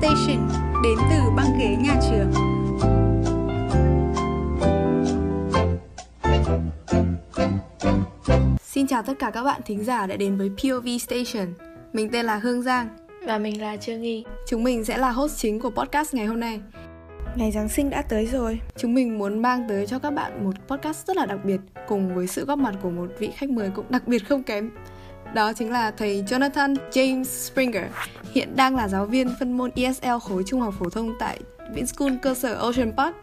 Station đến từ băng ghế nhà trường. Xin chào tất cả các bạn thính giả đã đến với POV Station. Mình tên là Hương Giang và mình là Trương Nghi. Chúng mình sẽ là host chính của podcast ngày hôm nay. Ngày Giáng sinh đã tới rồi. Chúng mình muốn mang tới cho các bạn một podcast rất là đặc biệt cùng với sự góp mặt của một vị khách mời cũng đặc biệt không kém. Đó chính là thầy Jonathan James Springer, hiện đang là giáo viên phân môn ESL khối trung học phổ thông tại VinSchool cơ sở Ocean Park.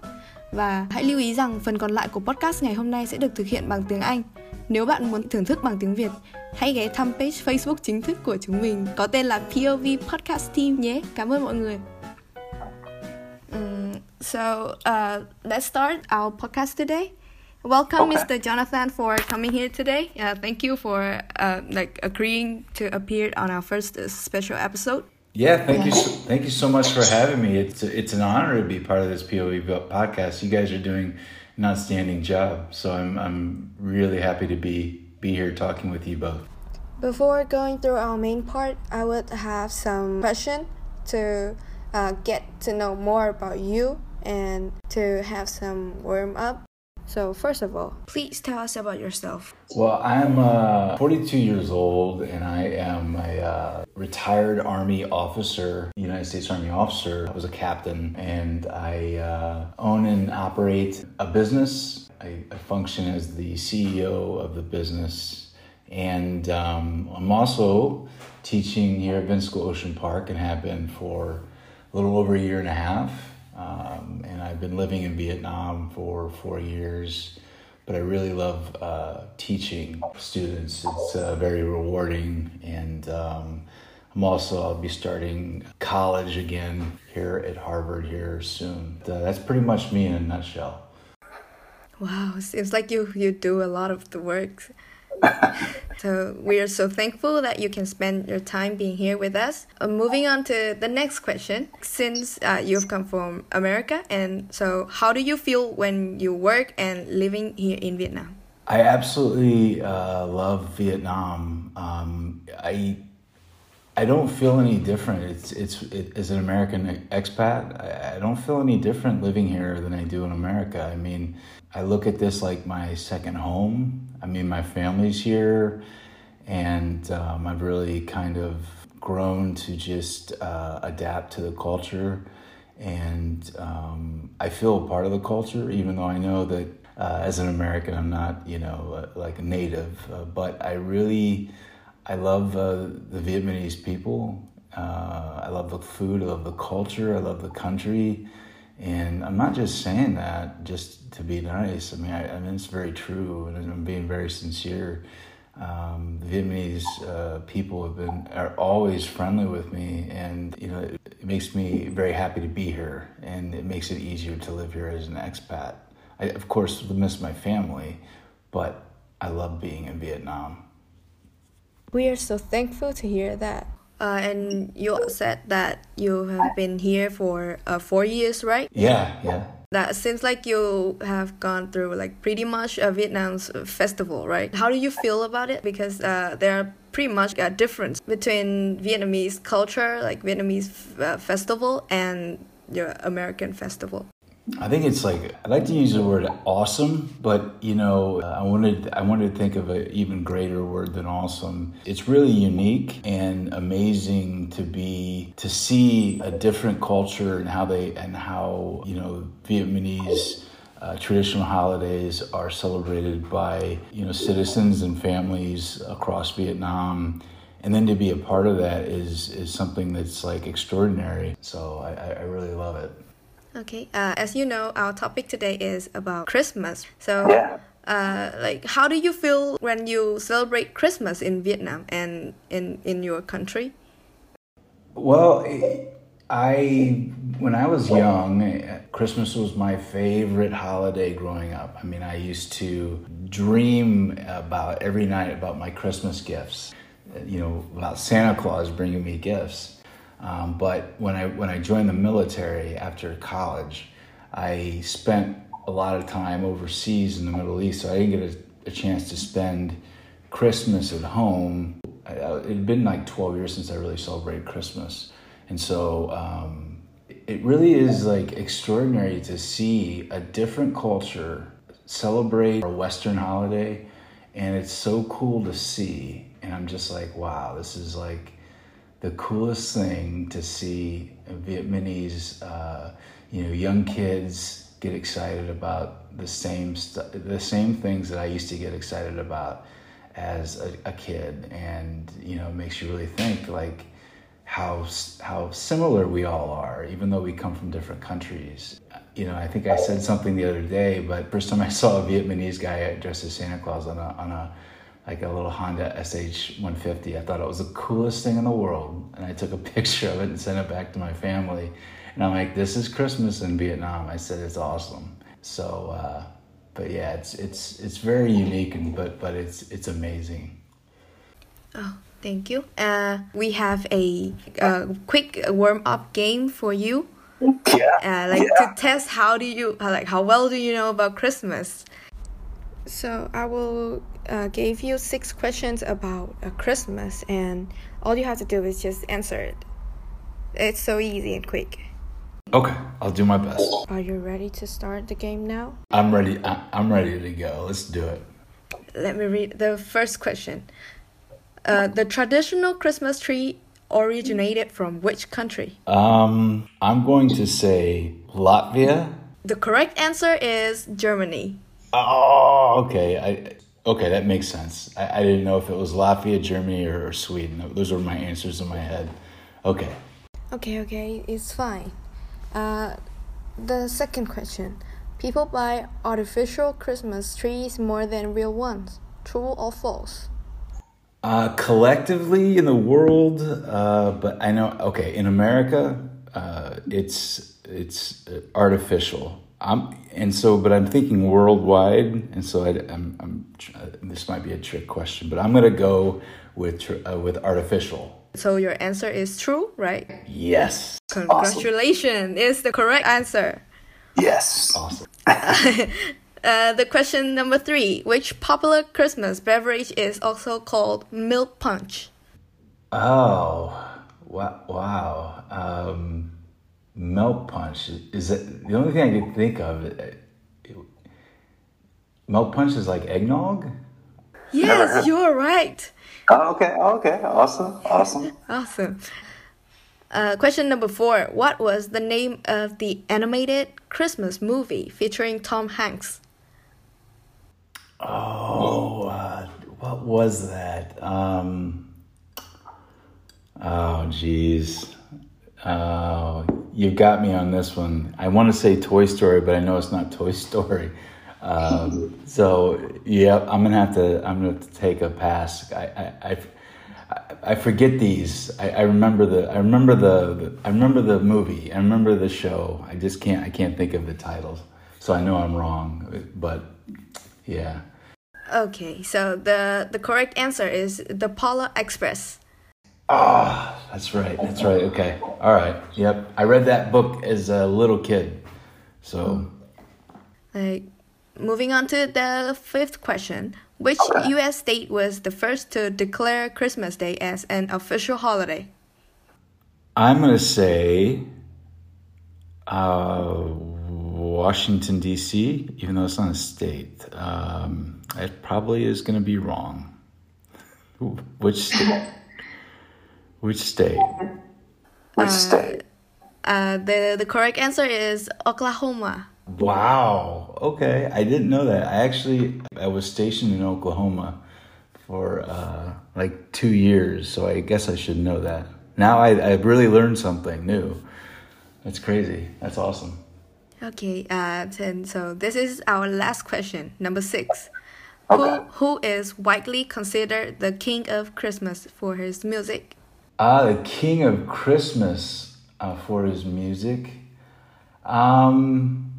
Và hãy lưu ý rằng phần còn lại của podcast ngày hôm nay sẽ được thực hiện bằng tiếng Anh. Nếu bạn muốn thưởng thức bằng tiếng Việt, hãy ghé thăm page Facebook chính thức của chúng mình có tên là POV Podcast Team nhé. Cảm ơn mọi người. Um, so uh, let's start our podcast today. Welcome, okay. Mr. Jonathan, for coming here today. Uh, thank you for uh, like agreeing to appear on our first uh, special episode. Yeah, thank you, so, thank you so much for having me. It's it's an honor to be part of this POV podcast. You guys are doing an outstanding job, so I'm I'm really happy to be be here talking with you both. Before going through our main part, I would have some question to uh, get to know more about you and to have some warm up. So, first of all, please tell us about yourself. Well, I'm uh, 42 years old and I am a uh, retired Army officer, United States Army officer. I was a captain and I uh, own and operate a business. I, I, function as the CEO of the business. And um, I'm also teaching here at VinSchool Ocean Park and have been for a little over a year and a half um, and I've been living in Vietnam for four years. But I really love uh, teaching students. It's uh, very rewarding, and um, I'm also I'll be starting college again here at Harvard here soon. Uh, that's pretty much me in a nutshell. Wow, seems like you you do a lot of the work. so we are so thankful that you can spend your time being here with us. Uh, moving on to the next question, since uh, you've come from America, and so how do you feel when you work and living here in Vietnam? I absolutely uh, love Vietnam. Um, I I don't feel any different. It's it's it, as an American expat, I, I don't feel any different living here than I do in America. I mean, I look at this like my second home. I mean, my family's here, and um, I've really kind of grown to just uh, adapt to the culture. And um, I feel part of the culture, even though I know that uh, as an American, I'm not, you know, uh, like a native. Uh, but I really, I love uh, the Vietnamese people. Uh, I love the food. I love the culture. I love the country. And I'm not just saying that just to be nice. I mean, I, I mean it's very true, and I'm being very sincere. Um, the Vietnamese uh, people have been are always friendly with me, and you know it, it, makes me very happy to be here, and it makes it easier to live here as an expat. I, of course, would miss my family, but I love being in Vietnam. We are so thankful to hear that. Uh, and you said that you have been here for uh, four years, right? Yeah, yeah. That seems like you have gone through like pretty much a Vietnam's festival, right? How do you feel about it? Because uh, there are pretty much a difference between Vietnamese culture, like Vietnamese uh, festival, and your American festival. I think it's like I like to use the word awesome, but you know, I wanted I wanted to think of an even greater word than awesome. It's really unique and amazing to be to see a different culture and how they and how you know Vietnamese. Uh, traditional holidays are celebrated by you know citizens and families across Vietnam, and then to be a part of that is is something that's like extraordinary. So I, I really love it. Okay, uh, as you know, our topic today is about Christmas. So, yeah. uh, like, how do you feel when you celebrate Christmas in Vietnam and in in your country? Well, I when I was young, Christmas was my favorite holiday growing up. I mean, I used to dream about every night about my Christmas gifts. You know, about Santa Claus bringing me gifts. Um, but when I when I joined the military after college, I spent a lot of time overseas in the Middle East, so I didn't get a, a chance to spend Christmas at home. I, it had been like 12 years since I really celebrated Christmas, And so um, it really is like extraordinary to see a different culture celebrate a Western holiday. And it's so cool to see. And I'm just like, wow, this is like the coolest thing to see Vietnamese, uh, you know, young kids get excited about the same the same things that I used to get excited about as a, a kid, and you know, makes you really think like how how similar we all are, even though we come from different countries. You know, I think I said something the other day, but first time I saw a Vietnamese guy dressed as Santa Claus on a on a like a little Honda SH 150. I thought it was the coolest thing in the world, and I took a picture of it and sent it back to my family. And I'm like, "This is Christmas in Vietnam." I said, "It's awesome." So, uh, but yeah, it's it's it's very unique, and but but it's it's amazing. Oh, thank you. Uh, we have a, a quick warm up game for you. Yeah. Uh, like yeah. to test how do you like how well do you know about Christmas? So I will uh, give you six questions about uh, Christmas, and all you have to do is just answer it. It's so easy and quick. Okay, I'll do my best. Are you ready to start the game now? I'm ready. I, I'm ready to go. Let's do it. Let me read the first question. Uh, the traditional Christmas tree originated from which country? Um, I'm going to say Latvia. The correct answer is Germany. Oh, okay. I okay, that makes sense. I, I didn't know if it was Latvia, Germany, or, or Sweden. Those were my answers in my head. Okay. Okay, okay, it's fine. Uh, the second question People buy artificial Christmas trees more than real ones. True or false? Uh, collectively in the world, uh, but I know. Okay, in America, uh, it's it's artificial. I'm and so, but I'm thinking worldwide, and so I, am I'm, I'm this might be a trick question, but I'm gonna go with tr- uh, with artificial. So your answer is true, right? Yes. Congratulations, is the correct answer. Yes. Awesome. Uh, the question number three: Which popular Christmas beverage is also called milk punch? Oh, wow! Wow. Um, milk punch is it the only thing I could think of? It, it, milk punch is like eggnog. Yes, you're right. Oh, okay. Okay. Awesome. Awesome. Awesome. Uh, question number four: What was the name of the animated Christmas movie featuring Tom Hanks? Oh, uh, what was that? Um, oh, geez. Oh, you got me on this one. I want to say Toy Story, but I know it's not Toy Story. Um, so yeah, I'm gonna have to. I'm gonna have to take a pass. I I, I, I forget these. I, I remember the. I remember the. I remember the movie. I remember the show. I just can't. I can't think of the titles. So I know I'm wrong. But yeah. Okay, so the the correct answer is the Polar Express. Ah, oh, that's right. That's right. Okay. All right. Yep. I read that book as a little kid. So. Like, moving on to the fifth question. Which Okay. U.S. state was the first to declare Christmas Day as an official holiday? I'm gonna say uh, Washington D.C., even though it's not a state. Um, it probably is gonna be wrong. Which state? Which state? Which state? Uh, the the correct answer is Oklahoma. Wow. Okay, I didn't know that. I actually I was stationed in Oklahoma for uh, like two years, so I guess I should know that. Now I I really learned something new. That's crazy. That's awesome. Okay, uh, and so this is our last question, number six. Okay. Who who is widely considered the king of Christmas for his music? Ah, the king of Christmas uh, for his music. Um,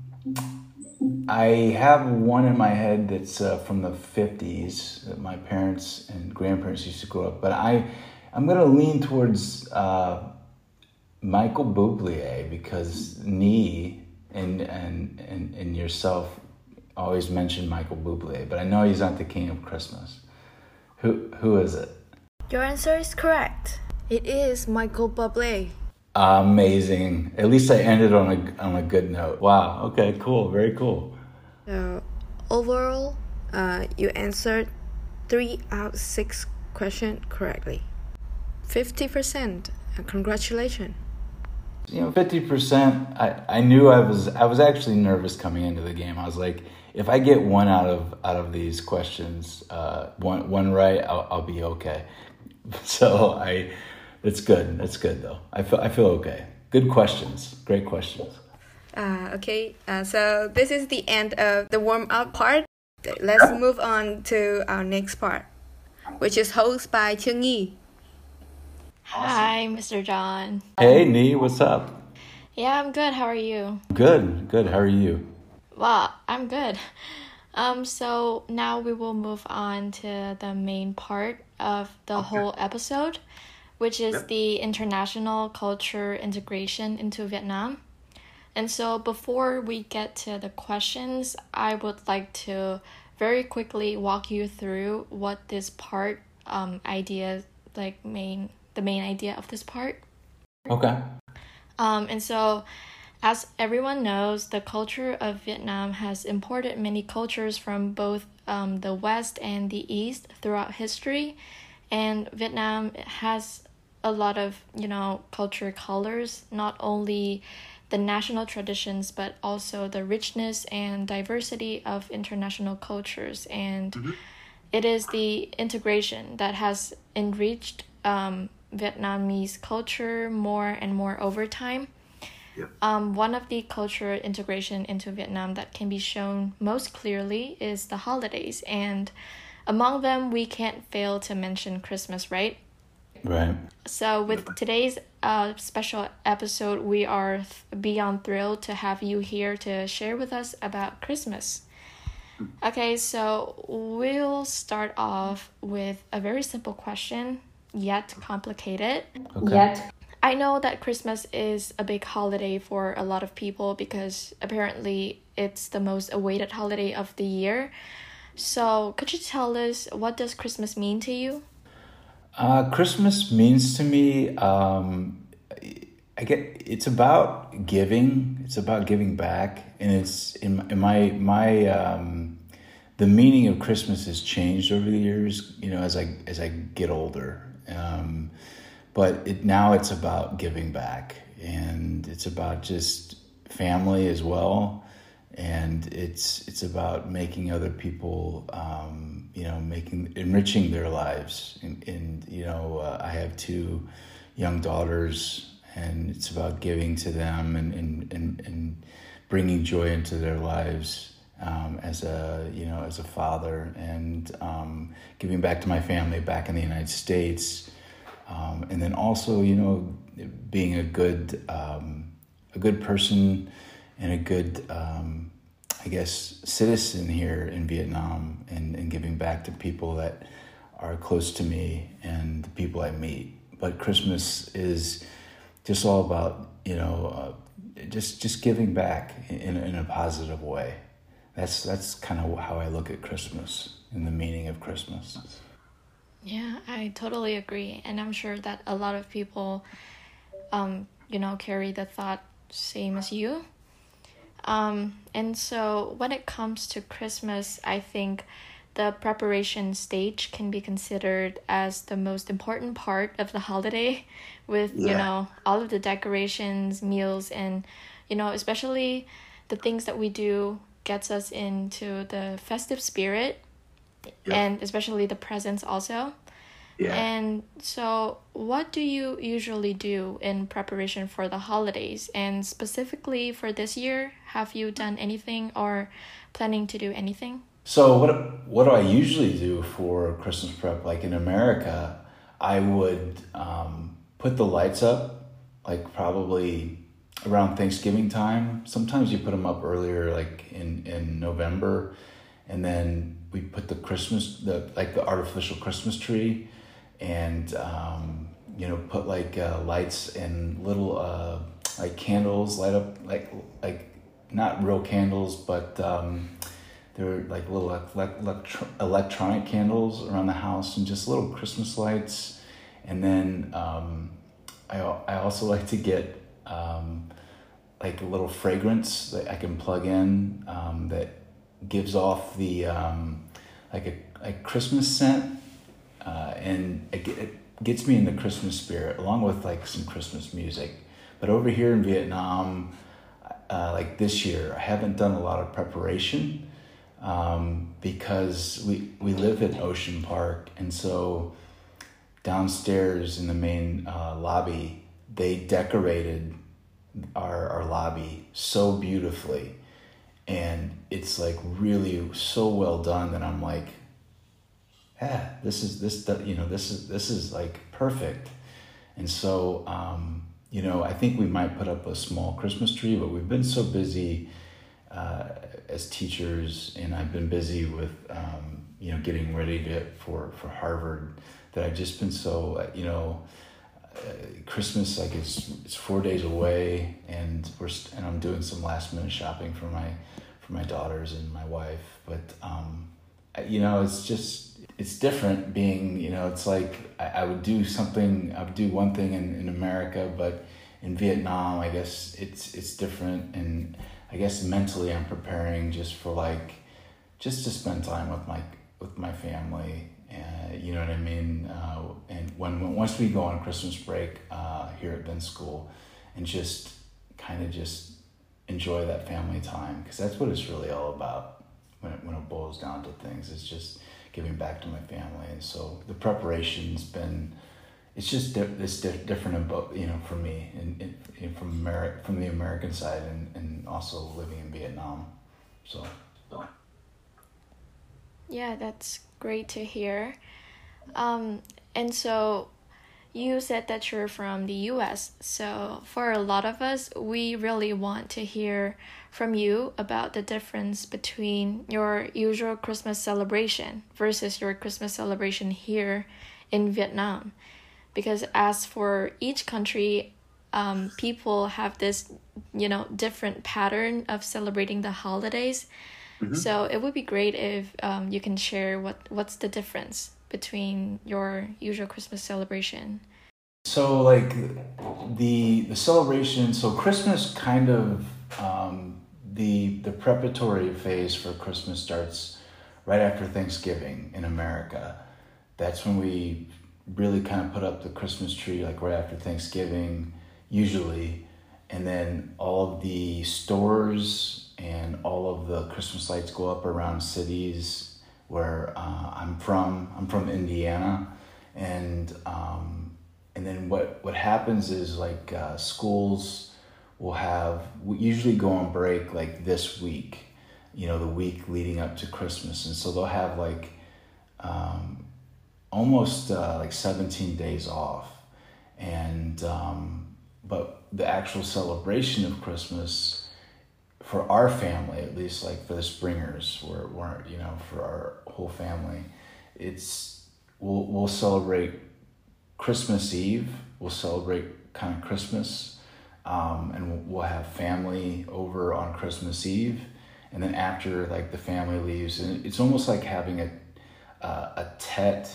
I have one in my head that's uh, from the '50s that my parents and grandparents used to grow up. But I, I'm gonna lean towards uh, Michael Bublé because Nghi and and and and yourself always mention Michael Bublé, but I know he's not the king of Christmas. Who who is it? Your answer is correct. It is Michael Bublé. Amazing. At least I ended on a on a good note. Wow. Okay. Cool. Very cool. So overall, uh, you answered three out of six questions correctly. Fifty percent. Congratulations. You know, fifty percent. I I knew I was I was actually nervous coming into the game. I was like, if I get one out of out of these questions, uh, one one right, I'll, I'll be okay. So I, it's good. It's good though. I feel I feel okay. Good questions. Great questions. Uh, okay, uh, so this is the end of the warm up part. Let's move on to our next part, which is hosted by Chương Nghi. Hi, Mr. John. Hey, Nghi, what's up? Yeah, I'm good. How are you? Good, good. How are you? Well, I'm good. Um, so now we will move on to the main part of the okay. whole episode, which is yep. the international culture integration into Vietnam. And so before we get to the questions, I would like to very quickly walk you through what this part um idea like main the main idea of this part. Okay. Um and so as everyone knows, the culture of Vietnam has imported many cultures from both um, the West and the East throughout history, and Vietnam has a lot of you know culture colors, not only the national traditions but also the richness and diversity of international cultures and mm-hmm. it is the integration that has enriched um, Vietnamese culture more and more over time um, one of the cultural integration into Vietnam that can be shown most clearly is the holidays, and among them we can't fail to mention Christmas, right? Right. So with today's uh, special episode, we are th- beyond thrilled to have you here to share with us about Christmas. Okay, so we'll start off with a very simple question, yet complicated. Okay. Yet I know that Christmas is a big holiday for a lot of people because apparently it's the most awaited holiday of the year. So, could you tell us what does Christmas mean to you? Uh, Christmas means to me, um, I get it's about giving. It's about giving back, and it's in, in my my um, the meaning of Christmas has changed over the years. You know, as I as I get older. Um, but it, now it's about giving back and it's about just family as well and it's it's about making other people um, you know making enriching their lives. And, and you know uh, I have two young daughters and it's about giving to them and and, and, and bringing joy into their lives um, as a you know as a father and um, giving back to my family back in the United States. Um, and then also you know being a good um, a good person and a good um, I guess citizen here in Vietnam and, and giving back to people that are close to me and the people I meet. But Christmas is just all about you know uh, just just giving back in, in a positive way. That's that's kind of how I look at Christmas and the meaning of Christmas. Yeah, I totally agree. And I'm sure that a lot of people, um, you know, carry the thought same as you. Um, and so when it comes to Christmas, I think the preparation stage can be considered as the most important part of the holiday with, yeah. you know, all of the decorations, meals, and, you know, especially the things that we do gets us into the festive spirit yeah. and especially the presents also. Yeah. And so, what do you usually do in preparation for the holidays? And specifically for this year, have you done anything or planning to do anything? So, what what do I usually do for Christmas prep? Like in America, I would um, put the lights up, like probably around Thanksgiving time. Sometimes you put them up earlier, like in in November and then we put the Christmas the like the artificial Christmas tree, and um, you know put like uh, lights and little uh, like candles light up like like not real candles but um, there were like little electro- electronic candles around the house and just little Christmas lights, and then um, I, I also like to get um, like a little fragrance that I can plug in um, that gives off the um, like a like Christmas scent, uh, and it, it gets me in the Christmas spirit along with like some Christmas music. But over here in Vietnam, uh, like this year, I haven't done a lot of preparation um, because we we live at Ocean Park, and so downstairs in the main uh, lobby, they decorated our our lobby so beautifully, and it's like really so well done that I'm like, yeah, this is this you know this is this is like perfect, and so. Um, you know, I think we might put up a small Christmas tree, but we've been so busy uh, as teachers, and I've been busy with um, you know getting ready to, for for Harvard that I've just been so you know. Uh, Christmas, like it's it's four days away, and we're st- and I'm doing some last minute shopping for my for my daughters and my wife. But um, you know, it's just it's different being you know it's like I, I would do something I would do one thing in, in America, but in Vietnam, I guess it's it's different and I guess mentally I'm preparing just for like just to spend time with my with my family. and you know what I mean? Uh, and when, when once we go on Christmas break uh, here at VinSchool, and just kind of just enjoy that family time because that's what it's really all about when it, when it boils down to things. It's just giving back to my family, and so the preparation's been it's just di- it's di- different about you know for me and, and from Ameri- from the American side and, and also living in Vietnam, so. Yeah, that's great to hear. Um, and so you said that you're from the US. So for a lot of us, we really want to hear from you about the difference between your usual Christmas celebration versus your Christmas celebration here in Vietnam because as for each country um, people have this you know different pattern of celebrating the holidays mm-hmm. so it would be great if um, you can share what what's the difference between your usual christmas celebration? So like the the celebration so christmas kind of um, the the preparatory phase for christmas starts right after thanksgiving in america. That's when we really kind of put up the Christmas tree like right after Thanksgiving, usually, and then all of the stores and all of the Christmas lights go up around cities where uh, I'm from. I'm from Indiana, and um, and then what what happens is like uh, schools will have we usually go on break like this week, you know, the week leading up to Christmas, and so they'll have like. Um, almost uh, like 17 days off. And, um, but the actual celebration of Christmas for our family, at least like for the Springers, we're, we're you know, for our whole family, it's, we'll, we'll celebrate Christmas Eve, we'll celebrate kind of Christmas, um, and we'll have family over on Christmas Eve. And then after like the family leaves, and it's almost like having a, uh, a tet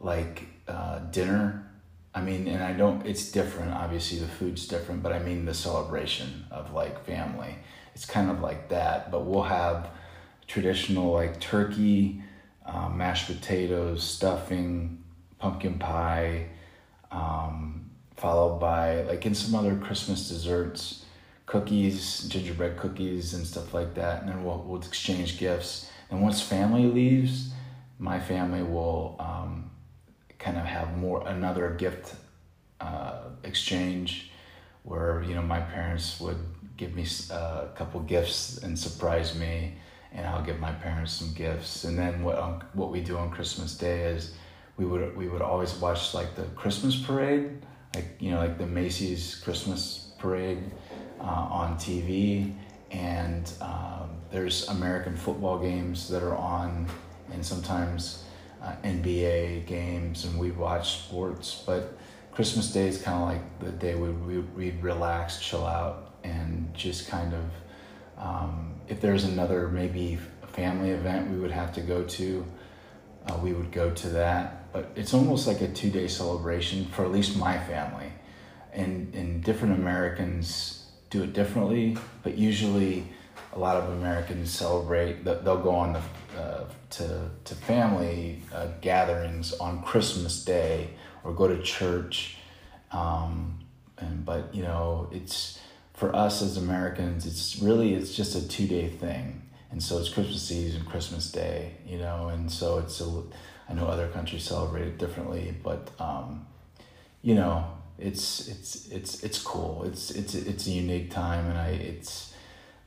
like uh, dinner. I mean, and I don't, it's different. Obviously, the food's different, but I mean the celebration of like family. It's kind of like that, but we'll have traditional like turkey, um, mashed potatoes, stuffing, pumpkin pie, um, followed by like in some other Christmas desserts, cookies, gingerbread cookies, and stuff like that. And then we'll, we'll exchange gifts. And once family leaves, my family will um, kind of have more another gift uh, exchange where you know my parents would give me uh, a couple gifts and surprise me and I'll give my parents some gifts and then what um, what we do on Christmas Day is we would we would always watch like the Christmas parade like you know like the Macy's Christmas parade uh, on TV and um, there's American football games that are on and sometimes uh, NBA games and we watch sports. But Christmas Day is kind of like the day we, we, relax, chill out, and just kind of, um, if there's another maybe family event we would have to go to, uh, we would go to that. But it's almost like a two day celebration for at least my family. and and different Americans do it differently, but usually a lot of Americans celebrate. They'll go on the uh, to to family uh, gatherings on Christmas Day or go to church. Um, and but you know, it's for us as Americans, it's really it's just a two day thing, and so it's Christmas Eve and Christmas Day. You know, and so it's a. I know other countries celebrate it differently, but um, you know, it's it's it's it's cool. It's it's it's a unique time, and I it's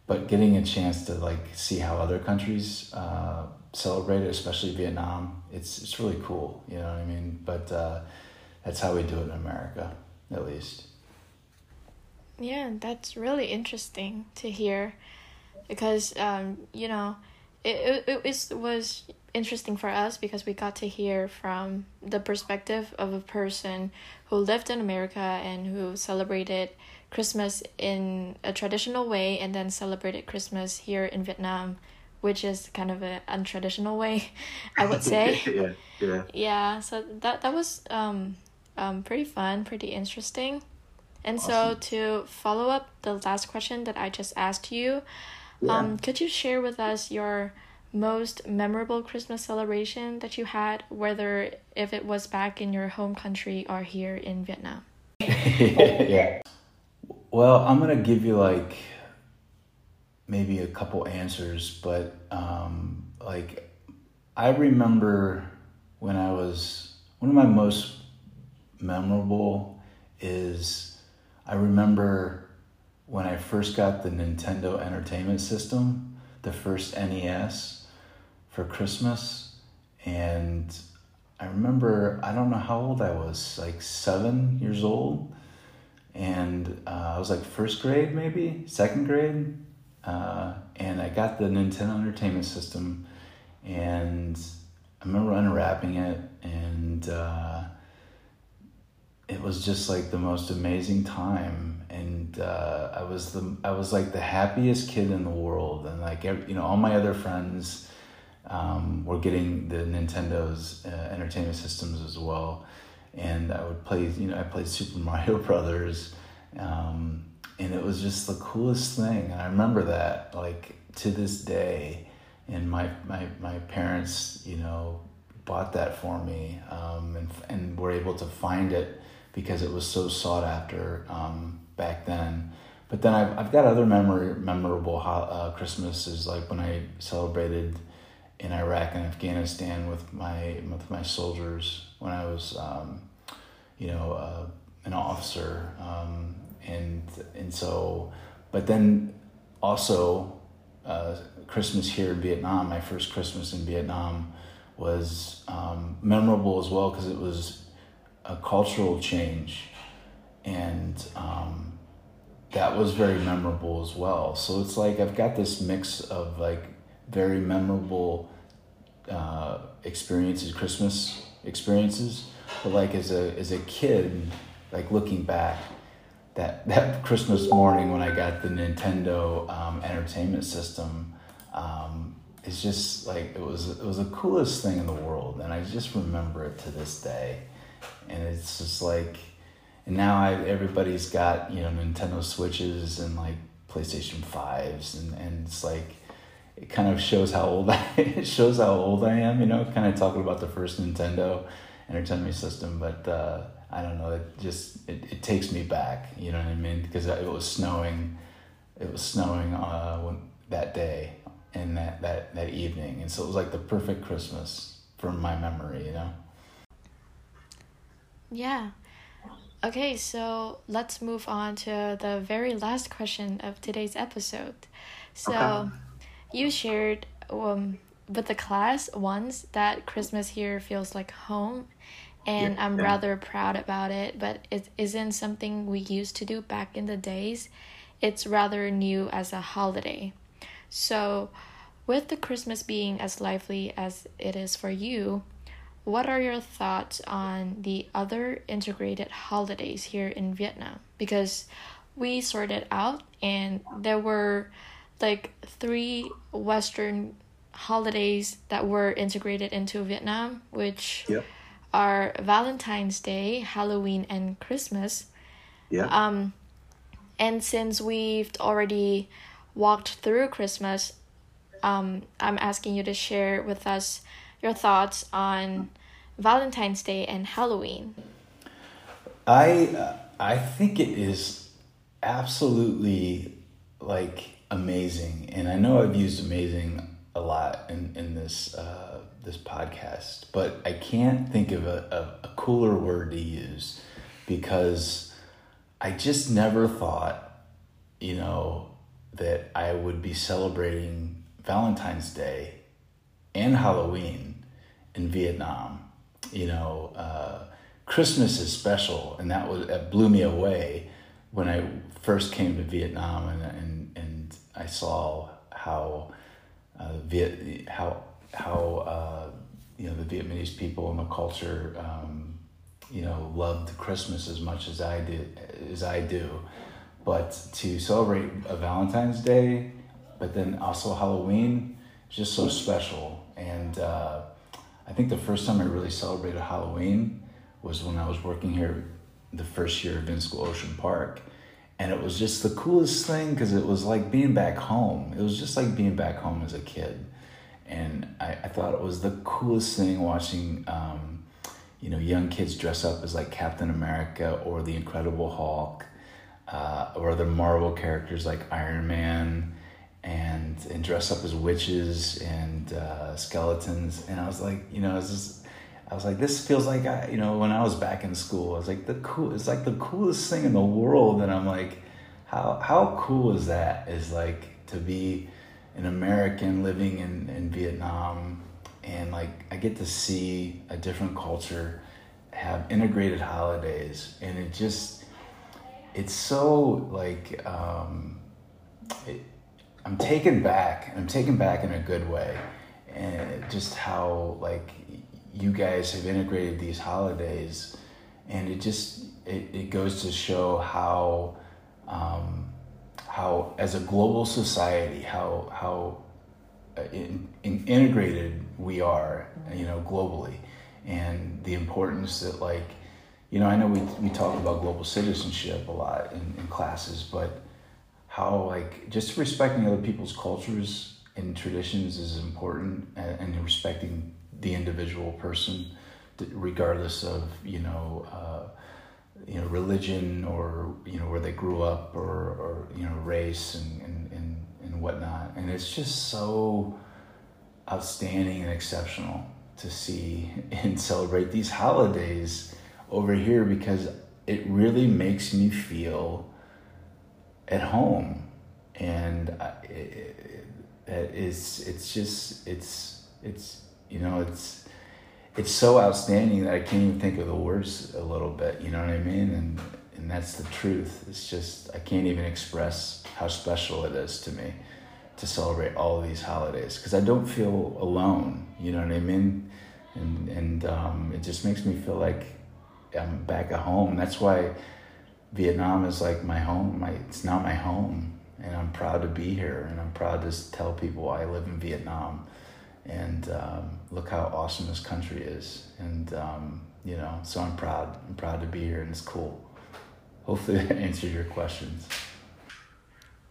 but getting a chance to like see how other countries uh, celebrate it, especially Vietnam, it's it's really cool. You know what I mean? But uh, that's how we do it in America, at least. Yeah, that's really interesting to hear, because um, you know, it it, it was interesting for us because we got to hear from the perspective of a person who lived in America and who celebrated Christmas in a traditional way and then celebrated Christmas here in Vietnam, which is kind of an untraditional way, I would say. yeah, yeah. Yeah, so that that was um um pretty fun, pretty interesting. And awesome. so to follow up the last question that I just asked you, yeah. um could you share with us your most memorable Christmas celebration that you had, whether if it was back in your home country or here in Vietnam? yeah. Well, I'm gonna give you like maybe a couple answers, but um, like I remember when I was one of my most memorable is I remember when I first got the Nintendo Entertainment System, the first NES for Christmas, and I remember I don't know how old I was, like seven years old and uh, I was like first grade, maybe second grade, uh, and I got the Nintendo Entertainment System, and I remember unwrapping it, and uh, it was just like the most amazing time, and uh, I was the I was like the happiest kid in the world, and like every, you know all my other friends. Um, were getting the Nintendo's uh, entertainment systems as well and I would play, you know, I played Super Mario Brothers, um, and it was just the coolest thing. And I remember that, like to this day, and my my my parents, you know, bought that for me, um, and and were able to find it because it was so sought after um, back then. But then I've, I've got other memory, memorable uh, Christmases, like when I celebrated in Iraq and Afghanistan with my with my soldiers when I was, um, you know, uh, an officer, um, and and so, but then also uh, Christmas here in Vietnam. My first Christmas in Vietnam was um, memorable as well because it was a cultural change, and um, that was very memorable as well. So it's like I've got this mix of like very memorable uh, experiences, Christmas experiences. But like as a as a kid, like looking back, that that Christmas morning when I got the Nintendo um, Entertainment System, um, it's just like it was it was the coolest thing in the world, and I just remember it to this day. And it's just like, and now I, everybody's got you know Nintendo Switches and like PlayStation Fives, and and it's like it kind of shows how old I it shows how old I am. You know, kind of talking about the first Nintendo entertainment system, but uh, I don't know. It just it, it takes me back. You know what I mean? Because it was snowing. It was snowing uh, when, that day and that, that that evening, and so it was like the perfect Christmas from my memory. You know. Yeah. Okay, so let's move on to the very last question of today's episode. So. Okay you shared um, with the class once that Christmas here feels like home, and yeah, I'm rather proud about it, but it isn't something we used to do back in the days. It's rather new as a holiday. So, with the Christmas being as lively as it is for you, what are your thoughts on the other integrated holidays here in Vietnam? Because we sorted out and there were like three Western holidays that were integrated into Vietnam, which yep. are Valentine's Day, Halloween, and Christmas. Yeah. Um, and since we've already walked through Christmas, um, I'm asking you to share with us your thoughts on Valentine's Day and Halloween. I I think it is absolutely like amazing, and I know I've used amazing a lot in in this uh, this podcast, but I can't think of a, a, a cooler word to use because I just never thought, you know, that I would be celebrating Valentine's Day and Halloween in Vietnam. You know, uh, Christmas is special, and that was that blew me away when I first came to Vietnam, and and, and I saw how uh, Viet how how uh, you know the Vietnamese people and the culture um, you know loved Christmas as much as I did as I do, but to celebrate a Valentine's Day, but then also Halloween, just so special. And uh, I think the first time I really celebrated Halloween was when I was working here the first year of VinSchool Ocean Park. And it was just the coolest thing because it was like being back home. It was just like being back home as a kid. And I, I thought it was the coolest thing watching, um, you know, young kids dress up as like Captain America or the Incredible Hulk uh, or the Marvel characters like Iron Man and and dress up as witches and uh, skeletons. And I was like, you know, it's just, I was like, this feels like I, you know, when I was back in school, I was like the cool. It's like the coolest thing in the world, and I'm like, how how cool is that? Is like to be an American living in in Vietnam, and like I get to see a different culture, have integrated holidays, and it just, it's so like. Um, I'm taken back. I'm taken back in a good way, and just how like you guys have integrated these holidays, and it just it, it goes to show how um, how as a global society how how uh, in, in integrated we are you know globally and the importance that like you know i know we, we talk about global citizenship a lot in, in classes but how like just respecting other people's cultures and traditions is important and, and respecting the individual person regardless of you know uh, you know religion or you know where they grew up or, or you know race and, and, and, and whatnot. And it's just so outstanding and exceptional to see and celebrate these holidays over here because it really makes me feel at home, and it, it, it's it's just it's it's you know it's it's so outstanding that I can't even think of the words a little bit. You know what I mean? And and that's the truth. It's just I can't even express how special it is to me to celebrate all these holidays because I don't feel alone. You know what I mean? And and um, it just makes me feel like I'm back at home. That's why Vietnam is like my home. My it's not my home, and I'm proud to be here, and I'm proud to tell people I live in Vietnam, and um, look how awesome this country is, and um, you know, so I'm proud. I'm proud to be here, and it's cool. Hopefully, that answered your questions.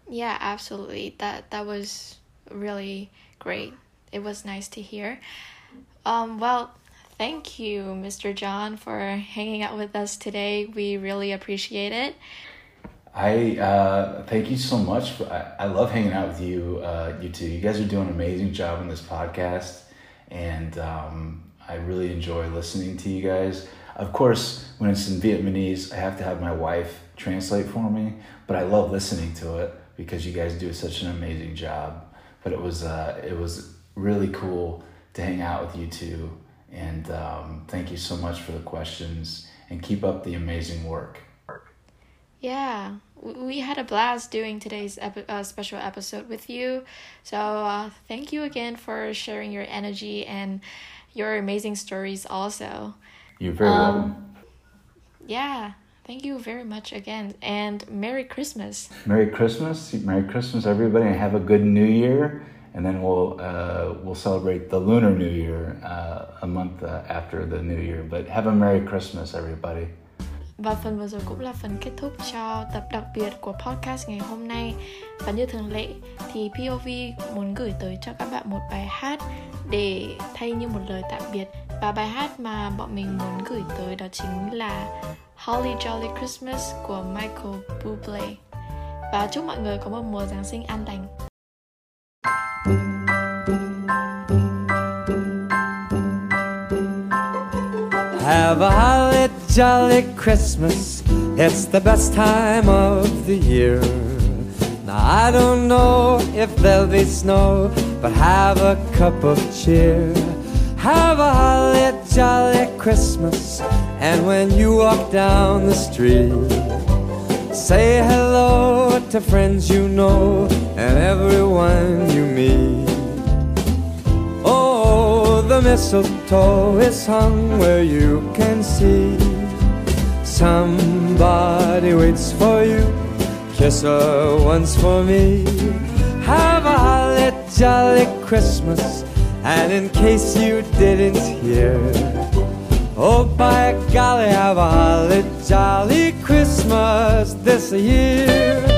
Yeah, absolutely. That that was really great. It was nice to hear. Um, well, Thank you, Mr. John, for hanging out with us today. We really appreciate it. I uh, thank you so much. I, I love hanging out with you, uh, you two. You guys are doing an amazing job on this podcast, and um, I really enjoy listening to you guys. Of course, when it's in Vietnamese, I have to have my wife translate for me, but I love listening to it because you guys do such an amazing job. But it was uh, it was really cool to hang out with you two and um, thank you so much for the questions and keep up the amazing work. Yeah, we had a blast doing today's epi- uh, special episode with you. So, uh, thank you again for sharing your energy and your amazing stories, also. You're very um, welcome. Yeah, thank you very much again. And Merry Christmas. Merry Christmas. Merry Christmas, everybody, and have a good new year and then we'll uh, we'll celebrate the Lunar New Year uh, a month uh, after the New Year. But have a Merry Christmas, everybody. và phần vừa rồi cũng là phần kết thúc cho tập đặc biệt của podcast ngày hôm nay và như thường lệ thì POV muốn gửi tới cho các bạn một bài hát để thay như một lời tạm biệt và bài hát mà bọn mình muốn gửi tới đó chính là Holly Jolly Christmas của Michael Bublé và chúc mọi người có một mùa Giáng sinh an lành. Have a holly jolly Christmas. It's the best time of the year. Now I don't know if there'll be snow, but have a cup of cheer. Have a holly jolly Christmas. And when you walk down the street, say hello to friends you know and everyone you meet. Oh, the mistletoe is hung where you can see. Somebody waits for you. Kiss her once for me. Have a holly jolly Christmas. And in case you didn't hear, oh by golly, have a holly jolly Christmas this year.